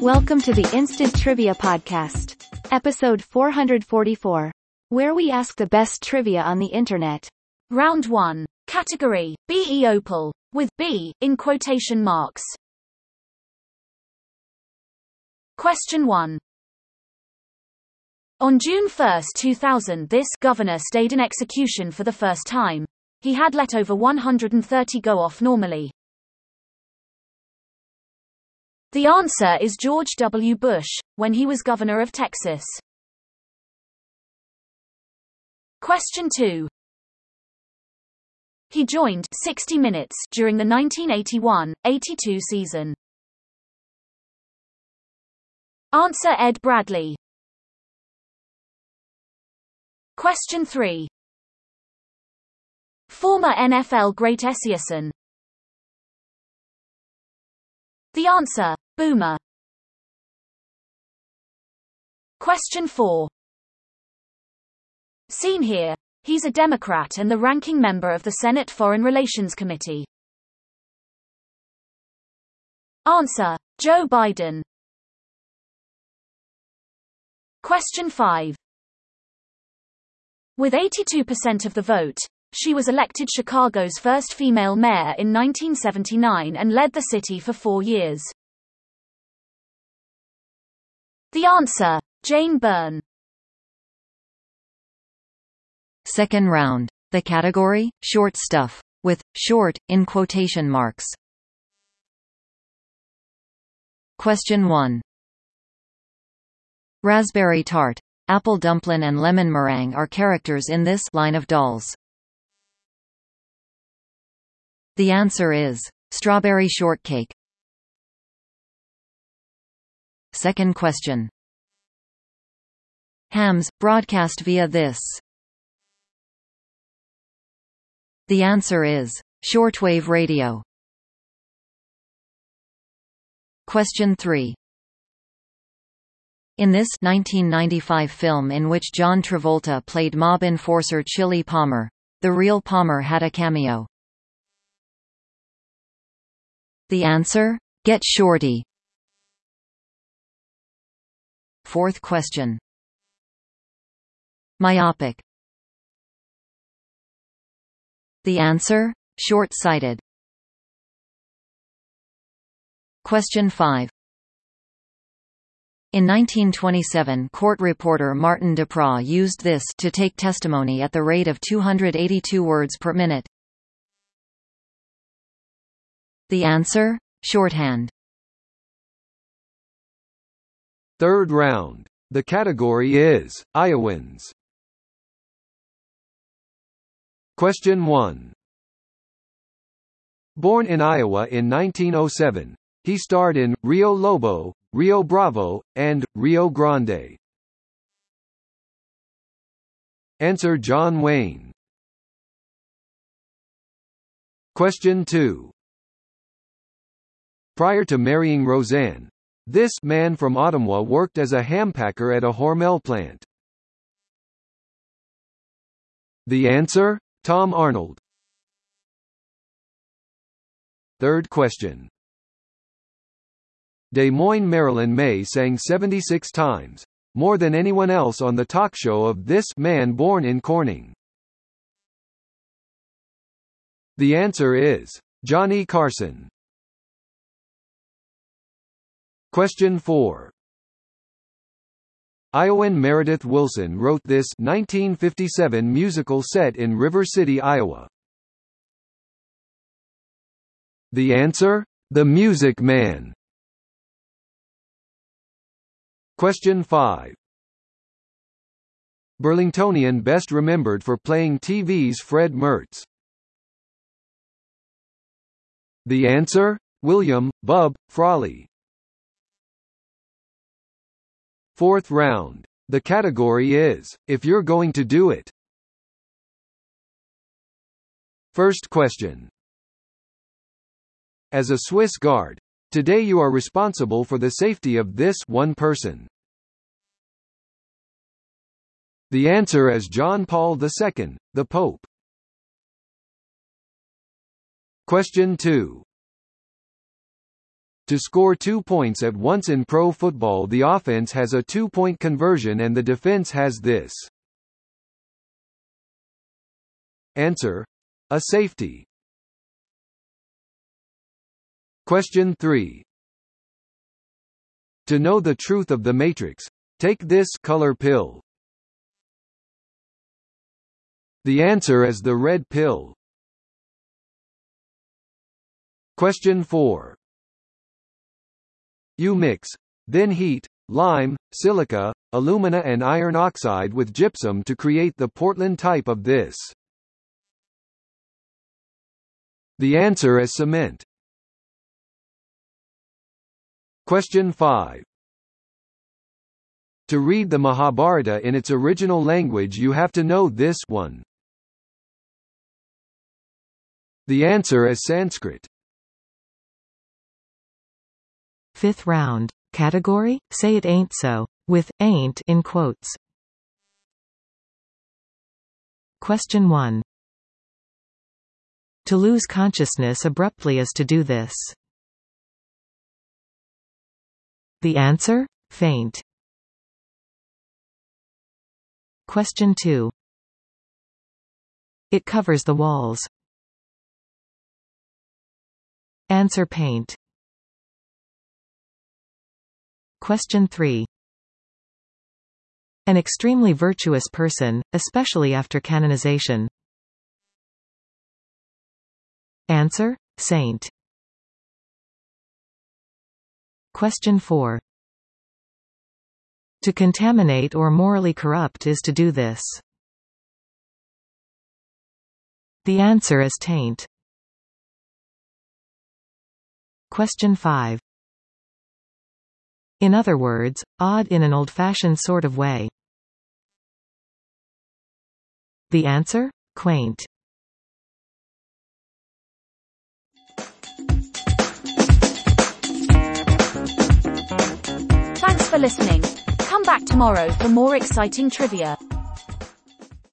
Welcome to the Instant Trivia Podcast. Episode 444. Where we ask the best trivia on the internet. Round 1. Category, BE Opal. With B, in quotation marks. Question 1. On June 1, 2000 this governor stayed in execution for the first time. He had let over 130 go off normally. The answer is George W. Bush, when he was governor of Texas. Question 2. He joined 60 Minutes during the 1981-82 season. Answer Ed Bradley. Question 3. Former NFL great Esiason. The answer, Boomer. Question 4. Seen here. He's a Democrat and the ranking member of the Senate Foreign Relations Committee. Answer. Joe Biden. Question 5. With 82% of the vote, she was elected Chicago's first female mayor in 1979 and led the city for four years. The answer. Jane Byrne. Second round. The category, short stuff. With, short, in quotation marks. Question 1. Raspberry tart, apple dumpling and lemon meringue are characters in this line of dolls. The answer is strawberry shortcake. Second question. Hams, broadcast via this. The answer is shortwave radio. Question 3. In this 1995 film in which John Travolta played mob enforcer Chili Palmer, the real Palmer had a cameo. The answer? Get Shorty. Fourth question. Myopic. The answer? Short-sighted. Question 5. In 1927 court reporter Martin Dupraw used this to take testimony at the rate of 282 words per minute. The answer? Shorthand. Third round. The category is Iowans. Question 1. Born in Iowa in 1907, he starred in Rio Lobo, Rio Bravo, and Rio Grande. Answer John Wayne. Question 2. Prior to marrying Roseanne, this man from Ottumwa worked as a hampacker at a Hormel plant. The answer? Tom Arnold. Third question. Des Moines Marilyn Maye sang 76 times, more than anyone else on the talk show of this man born in Corning. The answer is Johnny Carson. Question 4. Iowan Meredith Willson wrote this 1957 musical set in River City, Iowa. The answer? The Music Man. Question 5. Burlingtonian best remembered for playing TV's Fred Mertz. The answer? William, Bub, Frawley. Fourth round. The category is, if you're going to do it. First question. As a Swiss guard, today you are responsible for the safety of this one person. The answer is John Paul II, the Pope. Question 2. To score two points at once in pro football the offense has a two-point conversion and the defense has this. Answer. A safety. Question 3. To know the truth of the matrix, take this color pill. The answer is the red pill. Question 4. You mix, then heat, lime, silica, alumina and iron oxide with gypsum to create the Portland type of this. The answer is cement. Question 5. To read the Mahabharata in its original language you have to know this one. The answer is Sanskrit. Fifth round. Category? Say it ain't so. With ain't in quotes. Question 1. To lose consciousness abruptly is to do this. The answer? Faint. Question 2. It covers the walls. Answer paint. Question 3. An extremely virtuous person, especially after canonization. Answer? Saint. Question 4. To contaminate or morally corrupt is to do this. The answer is taint. Question 5. In other words, odd in an old-fashioned sort of way. The answer? Quaint. Thanks for listening. Come back tomorrow for more exciting trivia.